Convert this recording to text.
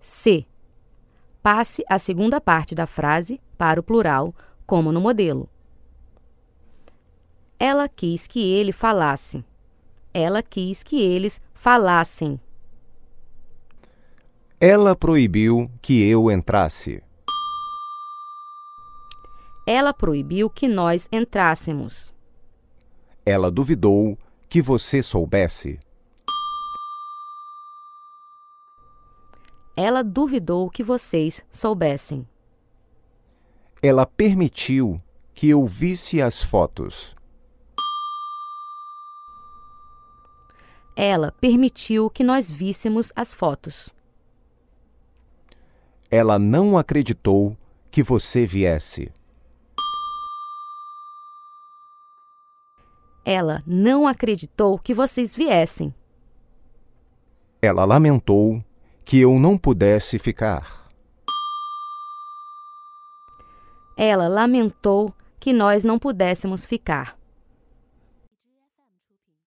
C. Passe a segunda parte da frase para o plural, como no modelo. Ela quis que ele falasse. Ela quis que eles falassem. Ela proibiu que eu entrasse. Ela proibiu que nós entrássemos. Ela duvidou que você soubesse. Ela duvidou que vocês soubessem. Ela permitiu que eu visse as fotos. Ela permitiu que nós víssemos as fotos. Ela não acreditou que você viesse. Ela não acreditou que vocês viessem. Ela lamentou que eu não pudesse ficar. Ela lamentou que nós não pudéssemos ficar.